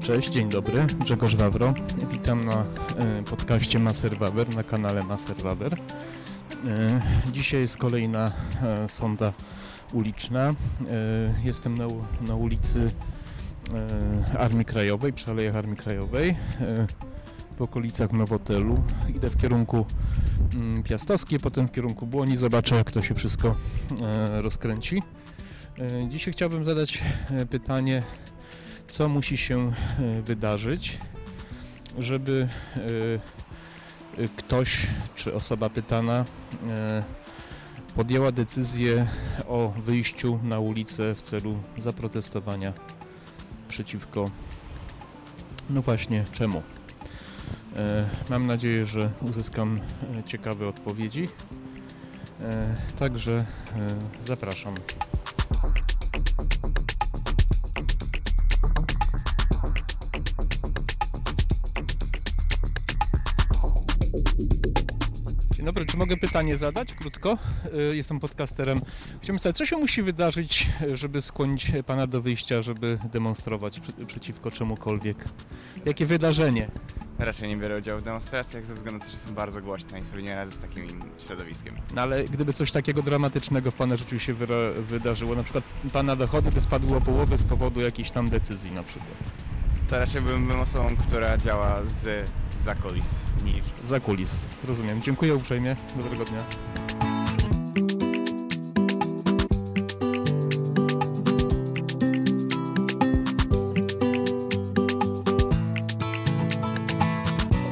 Cześć, dzień dobry, Grzegorz Wawro. Witam na e, podcaście Maser Wawer, na kanale Maser Wawer. E, Dzisiaj jest kolejna e, sonda uliczna. Jestem na, na ulicy Armii Krajowej, przy Alejach Armii Krajowej, w okolicach Nowotelu. Idę w kierunku mm, Piastowskiej, potem w kierunku Błoni. Zobaczę, jak to się wszystko e, rozkręci. E, Dzisiaj chciałbym zadać e, pytanie, co musi się wydarzyć, żeby ktoś czy osoba pytana podjęła decyzję o wyjściu na ulicę w celu zaprotestowania przeciwko no właśnie czemu. E, Mam nadzieję, że uzyskam e, ciekawe odpowiedzi. E, Także zapraszam. Dzień dobry, czy mogę pytanie zadać krótko? Y, Jestem podcasterem. Chciałbym zapytać, co się musi wydarzyć, żeby skłonić Pana do wyjścia, żeby demonstrować przy, przeciwko czemukolwiek? Jakie wydarzenie? Raczej nie biorę udziału w demonstracjach ze względu na to, że są bardzo głośne i sobie nie radzę z takim środowiskiem. No ale gdyby coś takiego dramatycznego w Pana życiu się wydarzyło, na przykład Pana dochody by spadły o połowę z powodu jakiejś tam decyzji na przykład, To raczej bym, bym osobą, która działa z za kulis niż za kulis. Rozumiem. Dziękuję uprzejmie. Dobrego dnia.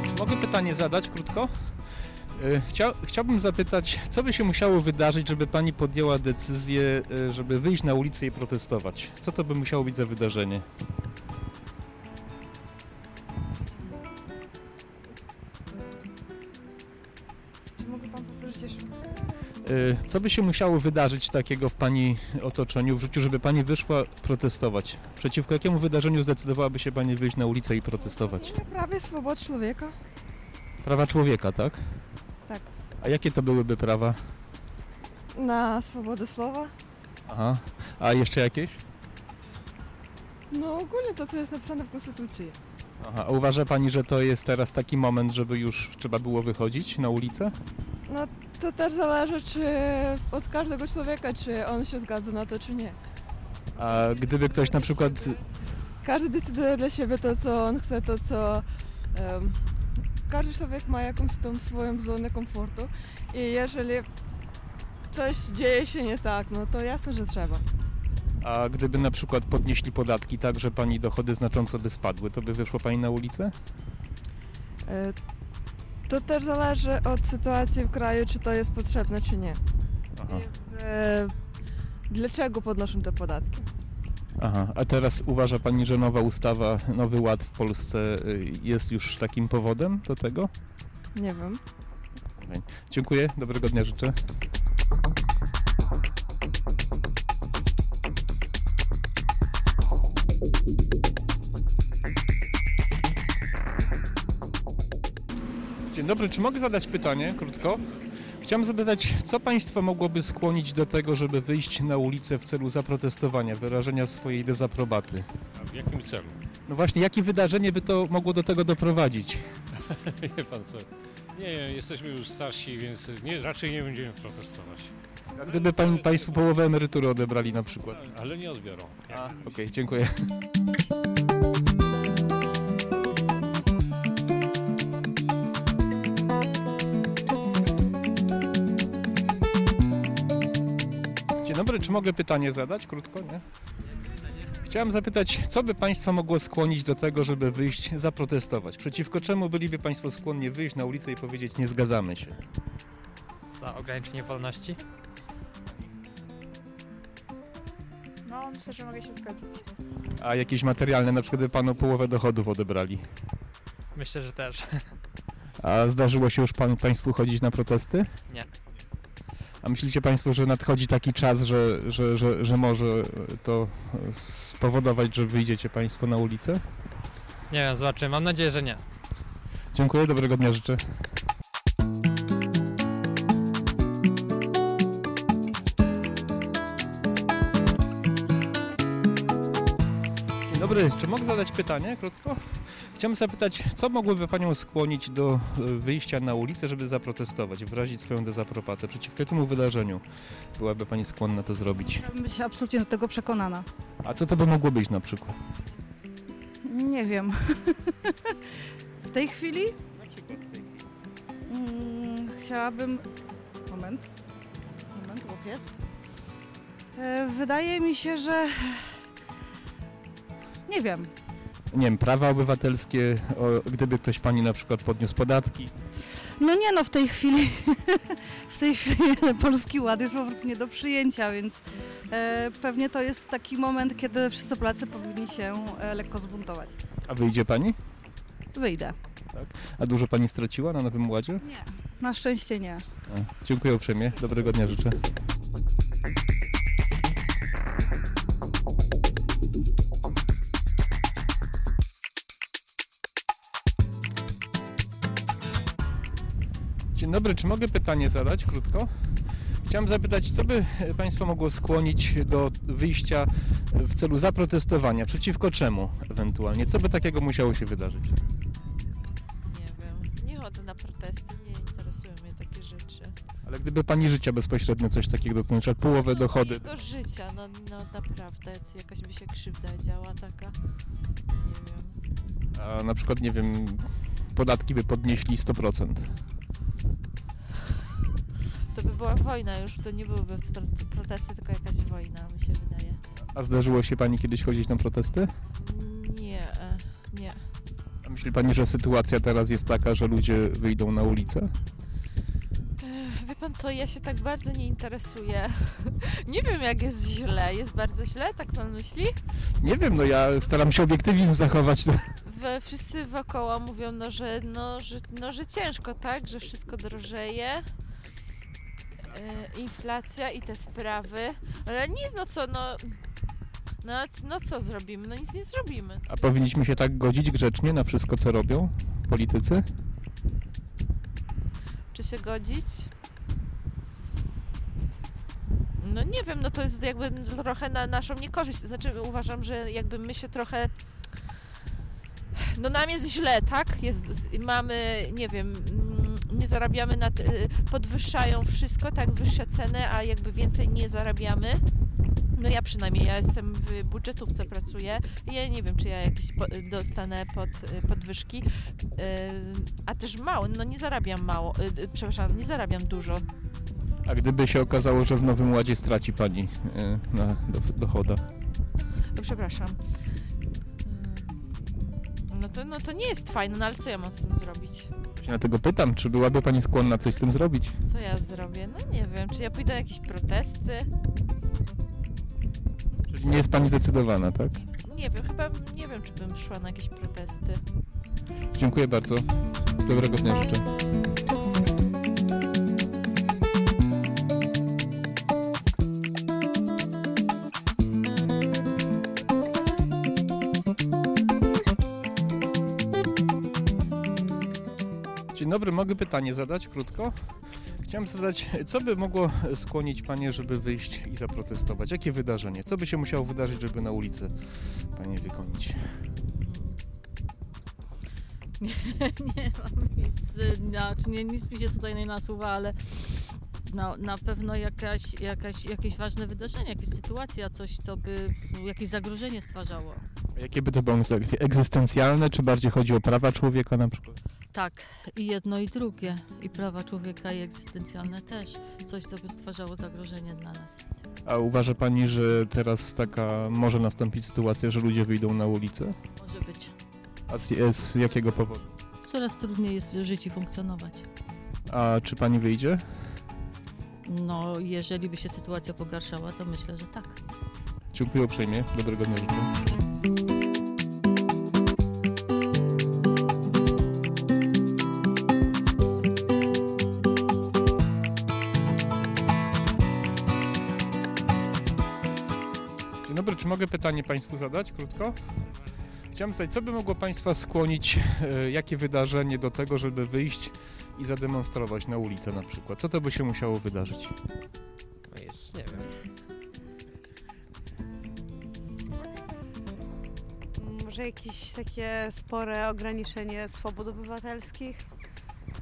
Czy mogę pytanie zadać krótko? Y, Chcia, chciałbym zapytać, co by się musiało wydarzyć, żeby pani podjęła decyzję, y, żeby wyjść na ulicę i protestować? Co to by musiało być za wydarzenie? Co by się musiało wydarzyć takiego w Pani otoczeniu, w życiu, żeby Pani wyszła protestować? Przeciwko jakiemu wydarzeniu zdecydowałaby się Pani wyjść na ulicę i protestować? Prawie swobod człowieka. Prawa człowieka, tak? Tak. A jakie to byłyby prawa? Na swobodę słowa. Aha. A jeszcze jakieś? No ogólnie to, co jest napisane w Konstytucji. Aha. A uważa Pani, że to jest teraz taki moment, żeby już trzeba było wychodzić na ulicę? No to też zależy, czy od każdego człowieka, czy on się zgadza na to, czy nie. A gdyby ktoś na przykład... Każdy decyduje dla siebie to, co on chce, to, co... em, każdy człowiek ma jakąś tą swoją zonę komfortu i jeżeli coś dzieje się nie tak, no to jasne, że trzeba. A gdyby na przykład podnieśli podatki tak, że Pani dochody znacząco by spadły, to by wyszła Pani na ulicę? E, To też zależy od sytuacji w kraju, czy to jest potrzebne, czy nie. Aha. E, Dlaczego podnoszą te podatki? Aha, a teraz uważa Pani, że nowa ustawa, nowy ład w Polsce y, jest już takim powodem do tego? Nie wiem. Dziękuję, dobrego dnia życzę. Dobry, czy mogę zadać pytanie krótko? Chciałem zapytać, co Państwa mogłoby skłonić do tego, żeby wyjść na ulicę w celu zaprotestowania, wyrażenia swojej dezaprobaty? A w jakim celu? No właśnie, jakie wydarzenie by to mogło do tego doprowadzić? Wie pan co? Nie, jesteśmy już starsi, więc nie, raczej nie będziemy protestować. Gdyby Państwu połowę emerytury odebrali na przykład. Ale nie odbiorą. Okej, dziękuję. Czy mogę pytanie zadać krótko, nie? Chciałem zapytać, co by Państwa mogło skłonić do tego, żeby wyjść zaprotestować? Przeciwko czemu byliby Państwo skłonni wyjść na ulicę i powiedzieć nie zgadzamy się? Za ograniczenie wolności? No, myślę, że mogę się zgodzić. A jakieś materialne, na przykład by Panu połowę dochodów odebrali? Myślę, że też. A zdarzyło się już pan, Państwu chodzić na protesty? Nie. A myślicie Państwo, że nadchodzi taki czas, że, że, że, że może to spowodować, że wyjdziecie Państwo na ulicę? Nie wiem, zobaczymy. Mam nadzieję, że nie. Dziękuję, dobrego dnia życzę. Dzień dobry, czy mogę zadać pytanie krótko? Chciałem zapytać, co mogłoby Panią skłonić do e, wyjścia na ulicę, żeby zaprotestować, wyrazić swoją dezaprobatę? Przeciwko jakiemu wydarzeniu byłaby Pani skłonna to zrobić? Ja bym się absolutnie do tego przekonana. A co to by mogło być na przykład? Nie wiem. w tej chwili mm, chciałabym. Moment. Moment, chłopiec. E, wydaje mi się, że. Nie wiem. Nie wiem, prawa obywatelskie, o, gdyby ktoś Pani na przykład podniósł podatki. No nie no, w tej chwili. w tej chwili polski ład jest po prostu nie do przyjęcia, więc e, pewnie to jest taki moment, kiedy wszyscy Polacy powinni się e, lekko zbuntować. A wyjdzie Pani? Wyjdę. A dużo Pani straciła na Nowym Ładzie? Nie. Na szczęście nie. A, dziękuję uprzejmie, dobrego dnia życzę. Dzień dobry, czy mogę pytanie zadać krótko? Chciałem zapytać, co by Państwa mogło skłonić do wyjścia w celu zaprotestowania? Przeciwko czemu ewentualnie? Co by takiego musiało się wydarzyć? Nie wiem. Nie chodzę na protesty, nie interesują mnie takie rzeczy. Ale gdyby Pani życia bezpośrednio coś takiego przykład połowę dochody, Mojego życia, no, no naprawdę, jakaś by się krzywda działa taka. Nie wiem. a na przykład, nie wiem, podatki by podnieśli 100%. To by była wojna już, to nie byłyby protesty, tylko jakaś wojna, mi się wydaje. A zdarzyło się Pani kiedyś chodzić na protesty? Nie, e, nie. A myśli Pani, że sytuacja teraz jest taka, że ludzie wyjdą na ulicę? Ech, Wie pan co, ja się tak bardzo nie interesuję. nie wiem jak jest źle. Jest bardzo źle, tak pan myśli? Nie wiem, no ja staram się obiektywizm zachować. We, wszyscy wokoło mówią, no że, no, że, no, że ciężko, tak? Że wszystko drożeje. E, inflacja i te sprawy. Ale nic, no co, no... No, no co zrobimy? No nic nie zrobimy. A powinniśmy się tak godzić grzecznie na wszystko, co robią politycy? Czy się godzić? No nie wiem, no to jest jakby trochę na naszą niekorzyść. Znaczy uważam, że jakby my się trochę... No nam jest źle, tak? Jest, mamy, nie wiem, nie zarabiamy na... y, Podwyższają wszystko, tak? Wyższe ceny, a jakby więcej nie zarabiamy. No ja przynajmniej, ja jestem w budżetówce pracuję. Ja nie wiem, czy ja jakieś po, dostanę pod, y, podwyżki. Yy, a też mało, no nie zarabiam mało, yy, przepraszam, nie zarabiam dużo. A gdyby się okazało, że w Nowym Ładzie straci Pani y, na do, dochodach? No, przepraszam. No to, no to nie jest fajne, no ale co ja mam z tym zrobić? Się Dlatego pytam, czy byłaby Pani skłonna coś z tym zrobić? Co ja zrobię? No nie wiem, czy ja pójdę na jakieś protesty? Czyli nie jest Pani zdecydowana, tak? Nie wiem, chyba nie wiem, czy bym szła na jakieś protesty. Dziękuję bardzo. Dobrego dnia życzę. Dzień dobry, mogę pytanie zadać krótko? Chciałem zadać, co by mogło skłonić Panie, żeby wyjść i zaprotestować? Jakie wydarzenie? Co by się musiało wydarzyć, żeby na ulicę Panie wykonić? nie mam nic, znaczy nie, nic mi się tutaj nie nasuwa, ale no, na pewno jakaś, jakaś, jakieś ważne wydarzenie, jakaś sytuacja, coś, co by jakieś zagrożenie stwarzało. Jakie by to było egzystencjalne, czy bardziej chodzi o prawa człowieka na przykład? Tak, i jedno i drugie, i prawa człowieka, i egzystencjalne też, coś, co by stwarzało zagrożenie dla nas. A uważa Pani, że teraz taka może nastąpić sytuacja, że ludzie wyjdą na ulicę? Może być. A z, z jakiego powodu? Coraz trudniej jest żyć i funkcjonować. A czy Pani wyjdzie? No, jeżeli by się sytuacja pogarszała, to myślę, że tak. Dziękuję uprzejmie. Dobrego dnia życzę. Mogę pytanie Państwu zadać krótko? Chciałem zapytać, co by mogło Państwa skłonić, e, jakie wydarzenie do tego, żeby wyjść i zademonstrować na ulicę na przykład? Co to by się musiało wydarzyć? No jest, nie wiem. może jakieś takie spore ograniczenie swobód obywatelskich?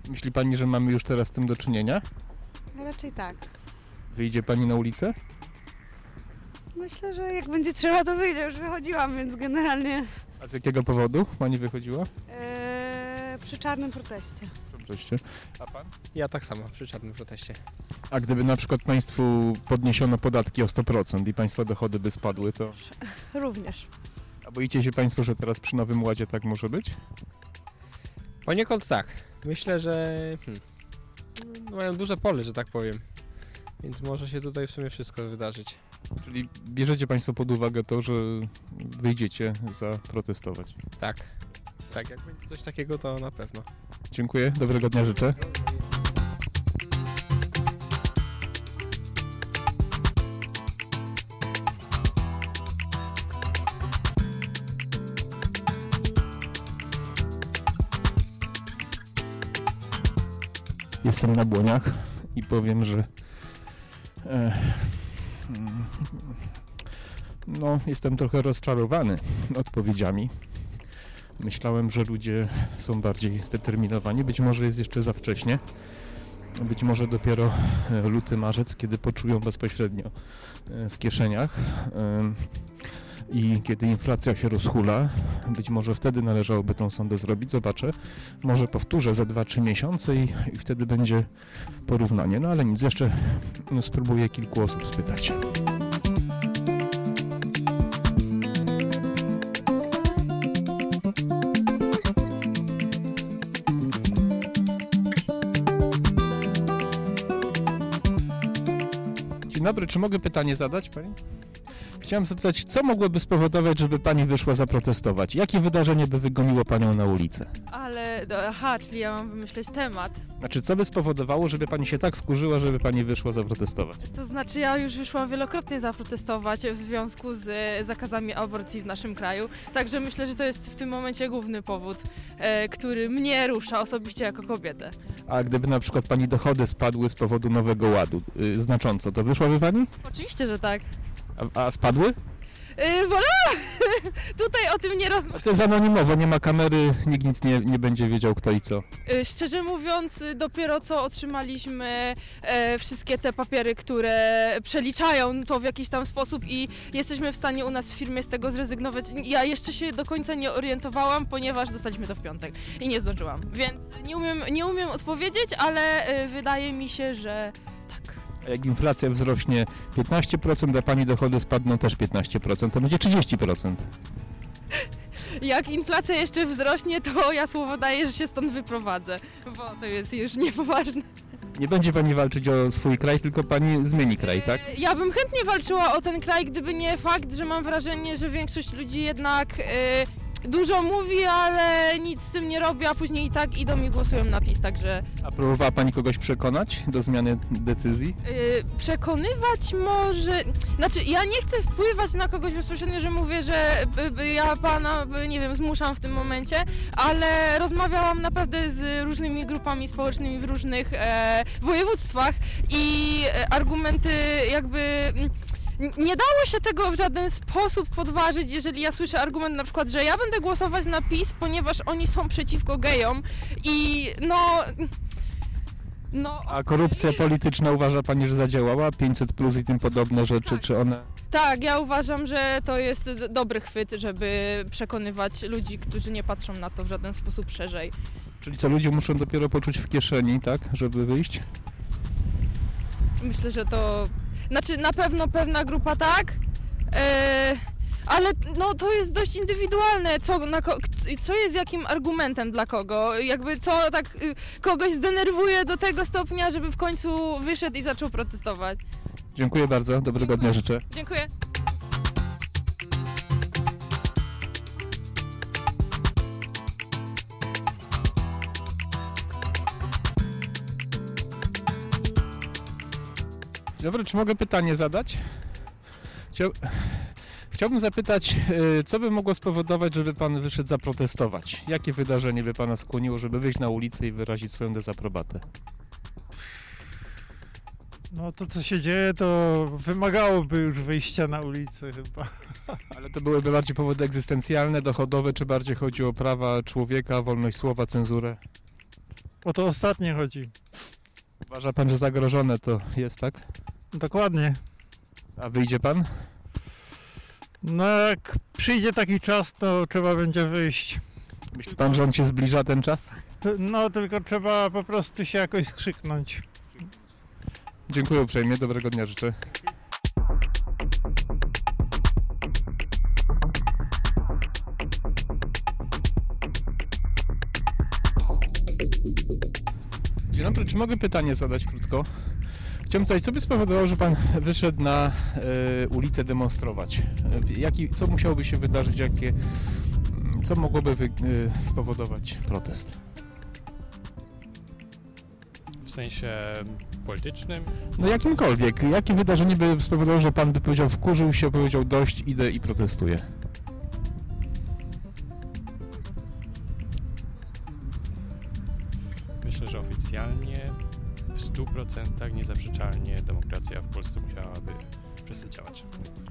Myśli pani, że mamy już teraz z tym do czynienia? Raczej tak. Wyjdzie pani na ulicę? Myślę, że jak będzie trzeba, to wyjdę. Już wychodziłam, więc generalnie A z jakiego powodu pani wychodziła? e, przy czarnym proteście. Oczywiście. A pan? Ja tak samo, przy czarnym proteście. A gdyby na przykład państwu podniesiono podatki o 100% i państwa dochody by spadły, to... Również. A boicie się państwo, że teraz przy Nowym Ładzie tak może być? Poniekąd tak. Myślę, że hmm, mają duże pole, że tak powiem. Więc może się tutaj w sumie wszystko wydarzyć. Czyli bierzecie państwo pod uwagę to, że wyjdziecie zaprotestować. Tak. Tak, jak będzie coś takiego, to na pewno. Dziękuję, dobrego dnia życzę. Jestem na błoniach i powiem, że e, no, jestem trochę rozczarowany odpowiedziami. Myślałem, że ludzie są bardziej zdeterminowani. Być może jest jeszcze za wcześnie. Być może dopiero e, luty, marzec, kiedy poczują bezpośrednio e, w kieszeniach i kiedy inflacja się rozhula, być może wtedy należałoby tą sondę zrobić. Zobaczę. Może powtórzę za 2-3 miesiące i, i wtedy będzie porównanie. No ale nic, jeszcze no, spróbuję kilku osób spytać. Dzień dobry, czy mogę pytanie zadać pani? Chciałem zapytać, co mogłoby spowodować, żeby pani wyszła zaprotestować? Jakie wydarzenie by wygoniło panią na ulicę? Ale, no, aha, czyli ja mam wymyśleć temat. Znaczy, co by spowodowało, żeby pani się tak wkurzyła, żeby pani wyszła zaprotestować? To znaczy, ja już wyszłam wielokrotnie zaprotestować w związku z e, zakazami aborcji w naszym kraju. Także myślę, że to jest w tym momencie główny powód, e, który mnie rusza osobiście jako kobietę. A gdyby na przykład pani dochody spadły z powodu nowego ładu y, znacząco, to wyszłaby pani? Oczywiście, że tak. A, a spadły? Yy, voilà! Tutaj o tym nie rozmawiam. To jest anonimowo, nie ma kamery, nikt nic nie, nie będzie wiedział kto i co. Y, Szczerze mówiąc, y, dopiero co otrzymaliśmy e, wszystkie te papiery, które przeliczają to w jakiś tam sposób i jesteśmy w stanie u nas w firmie z tego zrezygnować. Ja jeszcze się do końca nie orientowałam, ponieważ dostaliśmy to w piątek i nie zdążyłam. Więc nie umiem, nie umiem odpowiedzieć, ale e, wydaje mi się, że A jak inflacja wzrośnie 15%, a pani dochody spadną też 15%, to będzie 30%. jak inflacja jeszcze wzrośnie, to ja słowo daję, że się stąd wyprowadzę, bo to jest już niepoważne. Nie będzie pani walczyć o swój kraj, tylko pani zmieni kraj, tak? E, Ja bym chętnie walczyła o ten kraj, gdyby nie fakt, że mam wrażenie, że większość ludzi jednak e, dużo mówi, ale nic z tym nie robi, a później i tak idą i głosują na PiS, także A próbowała pani kogoś przekonać do zmiany decyzji? e, przekonywać może... Znaczy, ja nie chcę wpływać na kogoś bezpośrednio, że mówię, że b, b, ja pana, b, nie wiem, zmuszam w tym momencie, ale rozmawiałam naprawdę z różnymi grupami społecznymi w różnych e, województwach i e, argumenty jakby... mm, Nie dało się tego w żaden sposób podważyć, jeżeli ja słyszę argument na przykład, że ja będę głosować na PiS, ponieważ oni są przeciwko gejom i no... No, A korupcja polityczna uważa pani, że zadziałała? 500 plus i tym podobne rzeczy, czy one... tak, ja uważam, że to jest dobry chwyt, żeby przekonywać ludzi, którzy nie patrzą na to w żaden sposób szerzej. Czyli co, ludzie muszą dopiero poczuć w kieszeni, tak, żeby wyjść? Myślę, że to... Znaczy, na pewno pewna grupa tak, e, ale no, to jest dość indywidualne, co, na ko- co jest jakim argumentem dla kogo. Jakby co tak y, kogoś zdenerwuje do tego stopnia, żeby w końcu wyszedł i zaczął protestować. Dziękuję bardzo, dobrego dnia życzę. Dziękuję. Dzień dobry, czy mogę pytanie zadać? Chciał... Chciałbym zapytać, e, co by mogło spowodować, żeby pan wyszedł zaprotestować? Jakie wydarzenie by pana skłoniło, żeby wyjść na ulicę i wyrazić swoją dezaprobatę? No to co się dzieje, to wymagałoby już wyjścia na ulicę chyba. Ale to byłyby bardziej powody egzystencjalne, dochodowe, czy bardziej chodzi o prawa człowieka, wolność słowa, cenzurę? O to ostatnie chodzi. Uważa pan, że zagrożone to jest, tak? Dokładnie. A wyjdzie pan? No jak przyjdzie taki czas, to trzeba będzie wyjść. Myśli pan, że on się zbliża ten czas? No tylko trzeba po prostu się jakoś skrzyknąć. Dziękuję uprzejmie, dobrego dnia życzę. Czy mogę pytanie zadać krótko? Chciałbym zapytać, co by spowodowało, że pan wyszedł na e, ulicę demonstrować? E, Jaki, co musiałoby się wydarzyć, jakie, mm, co mogłoby wy, e, spowodować protest? W sensie politycznym. No jakimkolwiek. Jakie wydarzenie by spowodowało, że pan by powiedział, wkurzył się, powiedział dość, idę i protestuję? W Polsce musiałaby przestać działać.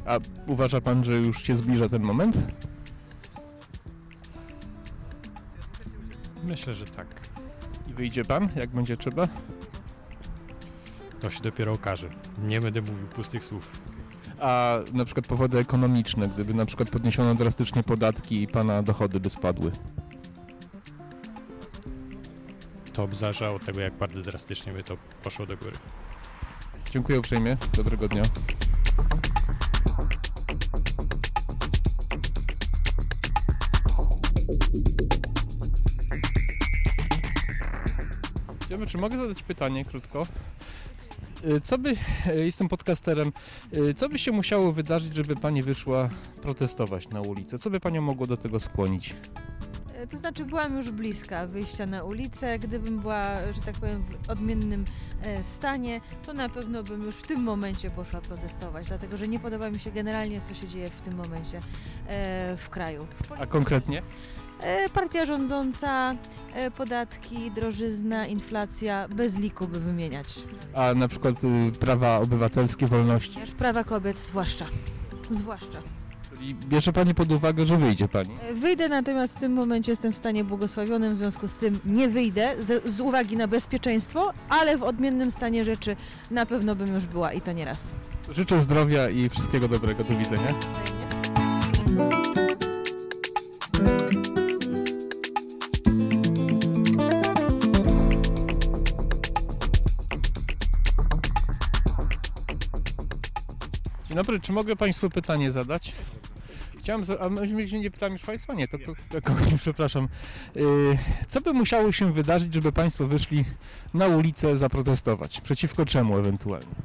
A uważa pan, że już się zbliża ten moment? Myślę, że tak. I wyjdzie pan, jak będzie trzeba? To się dopiero okaże. Nie będę mówił pustych słów. A na przykład powody ekonomiczne, gdyby na przykład podniesiono drastycznie podatki i pana dochody by spadły. To zależy od tego, jak bardzo drastycznie by to poszło do góry. Dziękuję uprzejmie, dobrego dnia. Wiemy, czy mogę zadać pytanie krótko? Y, Co by, y, jestem podcasterem, y, co by się musiało wydarzyć, żeby pani wyszła protestować na ulicę? Co by panią mogło do tego skłonić? To znaczy byłam już bliska wyjścia na ulicę. Gdybym była, że tak powiem, w odmiennym e, stanie, to na pewno bym już w tym momencie poszła protestować, dlatego że nie podoba mi się generalnie, co się dzieje w tym momencie e, w kraju. A konkretnie? E, Partia rządząca, podatki, drożyzna, inflacja, bez liku by wymieniać. A na przykład y, prawa obywatelskie, wolności? Prawa kobiet zwłaszcza. Zwłaszcza. Czyli bierze pani pod uwagę, że wyjdzie pani? E, Wyjdę natomiast w tym momencie jestem w stanie błogosławionym, w związku z tym nie wyjdę z, z uwagi na bezpieczeństwo, ale w odmiennym stanie rzeczy na pewno bym już była i to nie raz. Życzę zdrowia i wszystkiego dobrego. Do widzenia. Dzień dobry, czy mogę Państwu pytanie zadać? Chciałem, a myśmy nie pytam już Państwa? Nie, to, to kogoś, przepraszam. Yy, co by musiało się wydarzyć, żeby Państwo wyszli na ulicę zaprotestować? Przeciwko czemu ewentualnie?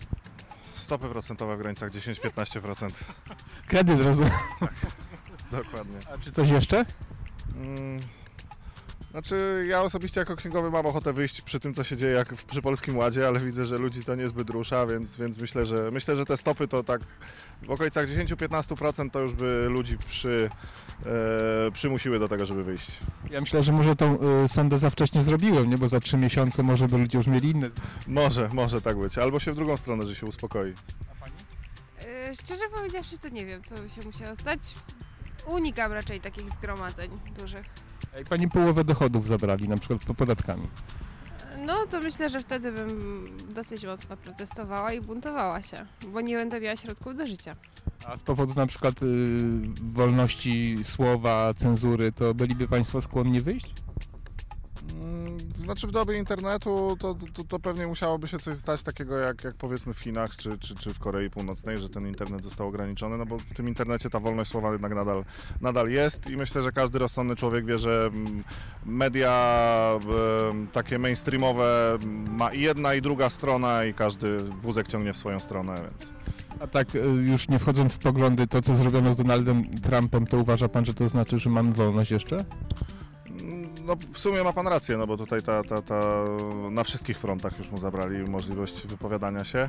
Stopy procentowe w granicach 10-15%. Kredyt, rozumiem. Dokładnie. A czy coś jeszcze? Mm, Znaczy, ja osobiście jako księgowy mam ochotę wyjść przy tym, co się dzieje jak w, przy Polskim Ładzie, ale widzę, że ludzi to niezbyt rusza, więc, więc myślę, że myślę, że te stopy to tak w okolicach 10-15% to już by ludzi przy, e, przymusiły do tego, żeby wyjść. Ja myślę, że może tą y, sondę za wcześnie zrobiłem, nie? Bo za trzy miesiące może by ludzie już mieli inne. Może, może tak być. Albo się w drugą stronę, że się uspokoi. E, Szczerze powiedziawszy, to nie wiem, co by się musiało stać. Unikam raczej takich zgromadzeń dużych. Jak pani połowę dochodów zabrali, na przykład po podatkami. No to myślę, że wtedy bym dosyć mocno protestowała i buntowała się, bo nie będę miała środków do życia. A z powodu na przykład y, wolności słowa, cenzury, to byliby państwo skłonni wyjść? Mm, Znaczy w dobie internetu to, to, to pewnie musiałoby się coś stać takiego jak, jak powiedzmy w Chinach czy, czy, czy w Korei Północnej, że ten internet został ograniczony, no bo w tym internecie ta wolność słowa jednak nadal, nadal jest i myślę, że każdy rozsądny człowiek wie, że mm, media takie mainstreamowe ma i jedna i druga strona i każdy wózek ciągnie w swoją stronę, więc... A tak y, już nie wchodząc w poglądy, to co zrobiono z Donaldem Trumpem, to uważa pan, że to znaczy, że mamy wolność jeszcze? no, w sumie ma pan rację, no bo tutaj ta, ta, ta, na wszystkich frontach już mu zabrali możliwość wypowiadania się.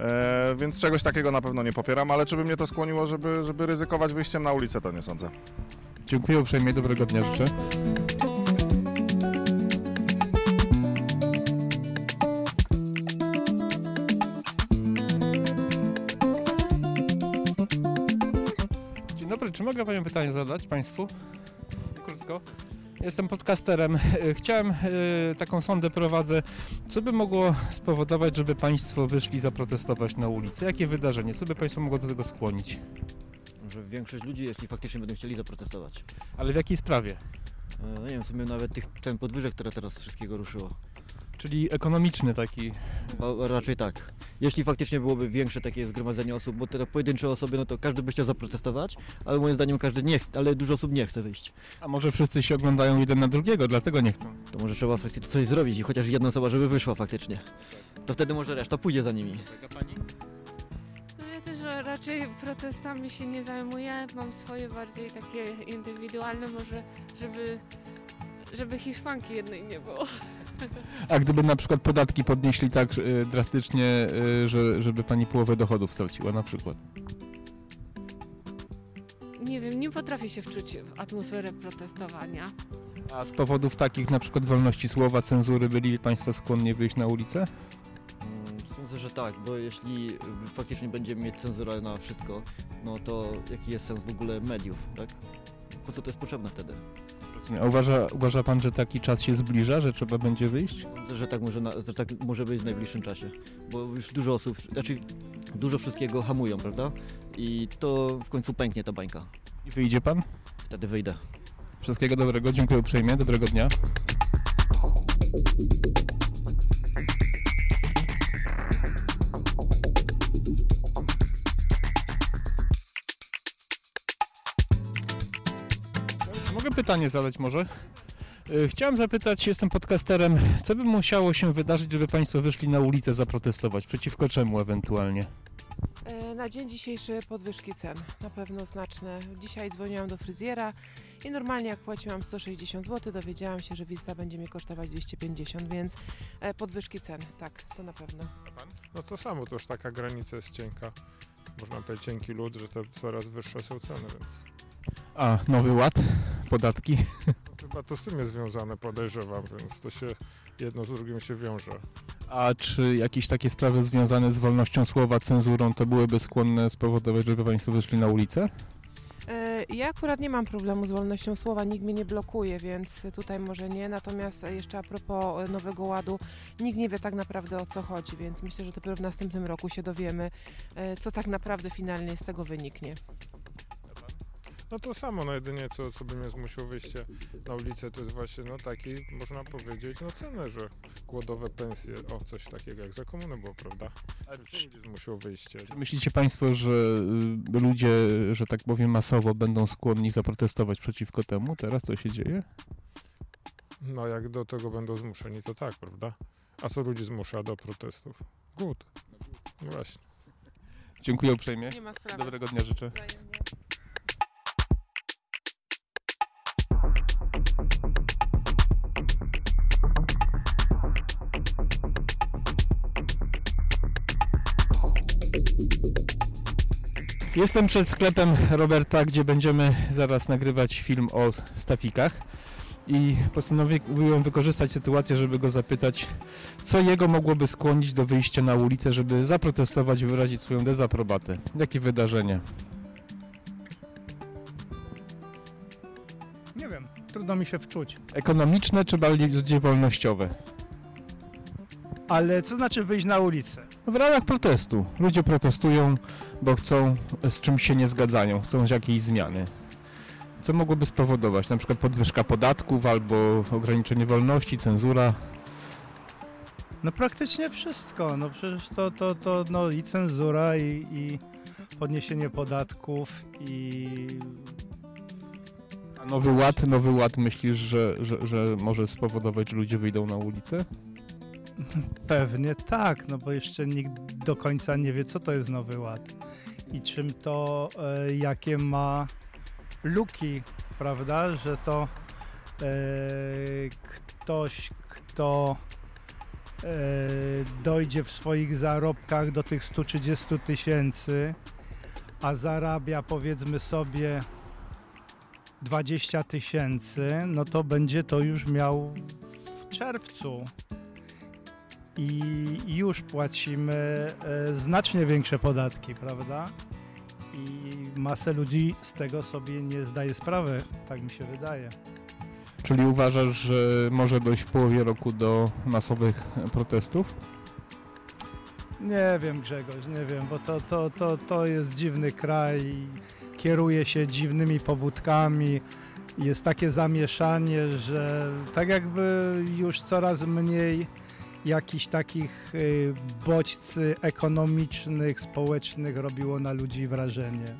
E, więc czegoś takiego na pewno nie popieram, ale czy by mnie to skłoniło, żeby, żeby ryzykować wyjściem na ulicę, to nie sądzę. Dziękuję uprzejmie, dobrego dnia życzę. Dzień dobry, czy mogę Panią pytanie zadać Państwu? Krótko. Jestem podcasterem. E, Chciałem, e, taką sondę prowadzę. Co by mogło spowodować, żeby Państwo wyszli zaprotestować na ulicę? Jakie wydarzenie? Co by Państwo mogło do tego skłonić? Że większość ludzi, jeśli faktycznie będą chcieli zaprotestować. Ale w jakiej sprawie? E, No nie wiem, w sumie nawet tych cen podwyżek, które teraz wszystkiego ruszyło. Czyli ekonomiczny taki. O, raczej tak. Jeśli faktycznie byłoby większe takie zgromadzenie osób, bo te pojedyncze osoby, no to każdy by chciał zaprotestować, ale moim zdaniem każdy nie, ale dużo osób nie chce wyjść. A może wszyscy się oglądają jeden na drugiego, dlatego nie chcą? To może trzeba faktycznie coś zrobić i chociaż jedna osoba, żeby wyszła faktycznie. To wtedy może reszta pójdzie za nimi. No ja też raczej protestami się nie zajmuję, mam swoje bardziej takie indywidualne, może żeby, żeby Hiszpanki jednej nie było. A gdyby na przykład podatki podnieśli tak e, drastycznie, e, że, żeby Pani połowę dochodów straciła na przykład? Nie wiem, nie potrafię się wczuć w atmosferę protestowania. A z powodów takich na przykład wolności słowa, cenzury byli Państwo skłonni wyjść na ulicę? Mm, Sądzę, że tak, bo jeśli y, faktycznie będziemy mieć cenzurę na wszystko, no to jaki jest sens w ogóle mediów, tak? Po co to jest potrzebne wtedy? A uważa, uważa Pan, że taki czas się zbliża, że trzeba będzie wyjść? Że tak może, na, że tak może być w najbliższym czasie, bo już dużo osób, znaczy dużo wszystkiego hamują, prawda? I to w końcu pęknie ta bańka. I wyjdzie Pan? Wtedy wyjdę. Wszystkiego dobrego, dziękuję uprzejmie, dobrego dnia. Pytanie zadać może? Y, Chciałem zapytać, jestem podcasterem, co by musiało się wydarzyć, żeby Państwo wyszli na ulicę zaprotestować? Przeciwko czemu ewentualnie? E, Na dzień dzisiejszy podwyżki cen, na pewno znaczne. Dzisiaj dzwoniłam do fryzjera i normalnie jak płaciłam 160 zł, dowiedziałam się, że wizyta będzie mnie kosztować 250, więc e, podwyżki cen, tak, to na pewno. No to samo, to już taka granica jest cienka. Można powiedzieć cienki lód, że to coraz wyższe są ceny, więc A, nowy ład, podatki. chyba to z tym jest związane, podejrzewam, więc to się jedno z drugim się wiąże. A czy jakieś takie sprawy związane z wolnością słowa, cenzurą, to byłyby skłonne spowodować, żeby Państwo wyszli na ulicę? E, Ja akurat nie mam problemu z wolnością słowa, nikt mnie nie blokuje, więc tutaj może nie. Natomiast jeszcze a propos e, Nowego Ładu, nikt nie wie tak naprawdę o co chodzi, więc myślę, że dopiero w następnym roku się dowiemy, e, co tak naprawdę finalnie z tego wyniknie. No to samo, no jedynie co, co by mnie zmusiło wyjście na ulicę, to jest właśnie no taki, można powiedzieć, no cenę, że głodowe pensje, o coś takiego jak za komuny było, prawda? Zmusiło wyjście? Czy myślicie Państwo, że y, ludzie, że tak powiem, masowo będą skłonni zaprotestować przeciwko temu teraz, co się dzieje? No jak do tego będą zmuszeni, to tak, prawda? A co ludzi zmusza do protestów? Głód. No właśnie. Dziękuję uprzejmie. Nie ma sprawy. Dobrego dnia życzę. Jestem przed sklepem Roberta, gdzie będziemy zaraz nagrywać film o stafikach i postanowiłem wykorzystać sytuację, żeby go zapytać, co jego mogłoby skłonić do wyjścia na ulicę, żeby zaprotestować i wyrazić swoją dezaprobatę. Jakie wydarzenie? Nie wiem, trudno mi się wczuć. Ekonomiczne czy bardziej wolnościowe? Ale co znaczy wyjść na ulicę? W ramach protestu. Ludzie protestują, bo chcą, z czymś się nie zgadzają, chcą jakiejś zmiany. Co mogłoby spowodować? Na przykład podwyżka podatków albo ograniczenie wolności, cenzura. No praktycznie wszystko. No przecież to, to, to no i cenzura, i, i podniesienie podatków, i A nowy ład, nowy ład myślisz, że, że, że może spowodować, że ludzie wyjdą na ulicę? pewnie tak, no bo jeszcze nikt do końca nie wie, co to jest Nowy Ład i czym to, e, jakie ma luki, prawda, że to e, ktoś, kto e, dojdzie w swoich zarobkach do tych 130 tysięcy, a zarabia powiedzmy sobie 20 tysięcy, no to będzie to już miał w czerwcu i już płacimy e, znacznie większe podatki, prawda? i masę ludzi z tego sobie nie zdaje sprawy, tak mi się wydaje. Czyli uważasz, że może dojść w połowie roku do masowych protestów? Nie wiem Grzegorz, nie wiem, bo to, to, to, to jest dziwny kraj i kieruje się dziwnymi pobudkami. Jest takie zamieszanie, że tak jakby już coraz mniej jakichś takich y, bodźcy ekonomicznych, społecznych robiło na ludzi wrażenie.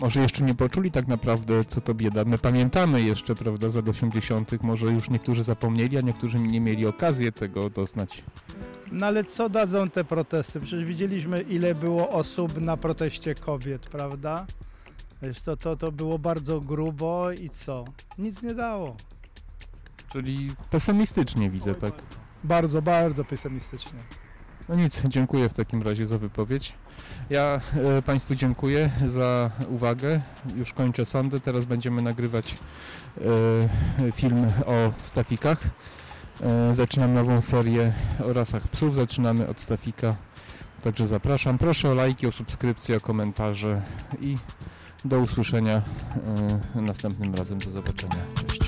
Może jeszcze nie poczuli tak naprawdę, co to bieda. My pamiętamy jeszcze, prawda, z lat 80., może już niektórzy zapomnieli, a niektórzy nie mieli okazji tego doznać. No ale co dadzą te protesty? Przecież widzieliśmy, ile było osób na proteście kobiet, prawda? Wiesz, to, to, to było bardzo grubo i co? Nic nie dało. Czyli pesymistycznie widzę, tak? Bardzo, bardzo pesymistycznie. No nic, dziękuję w takim razie za wypowiedź. Ja e, Państwu dziękuję za uwagę. Już kończę sądy. Teraz będziemy nagrywać e, film o stafikach. E, zaczynam nową serię o rasach psów. Zaczynamy od stafika. Także zapraszam. Proszę o lajki, o subskrypcję, o komentarze i do usłyszenia e, następnym razem. Do zobaczenia. Cześć.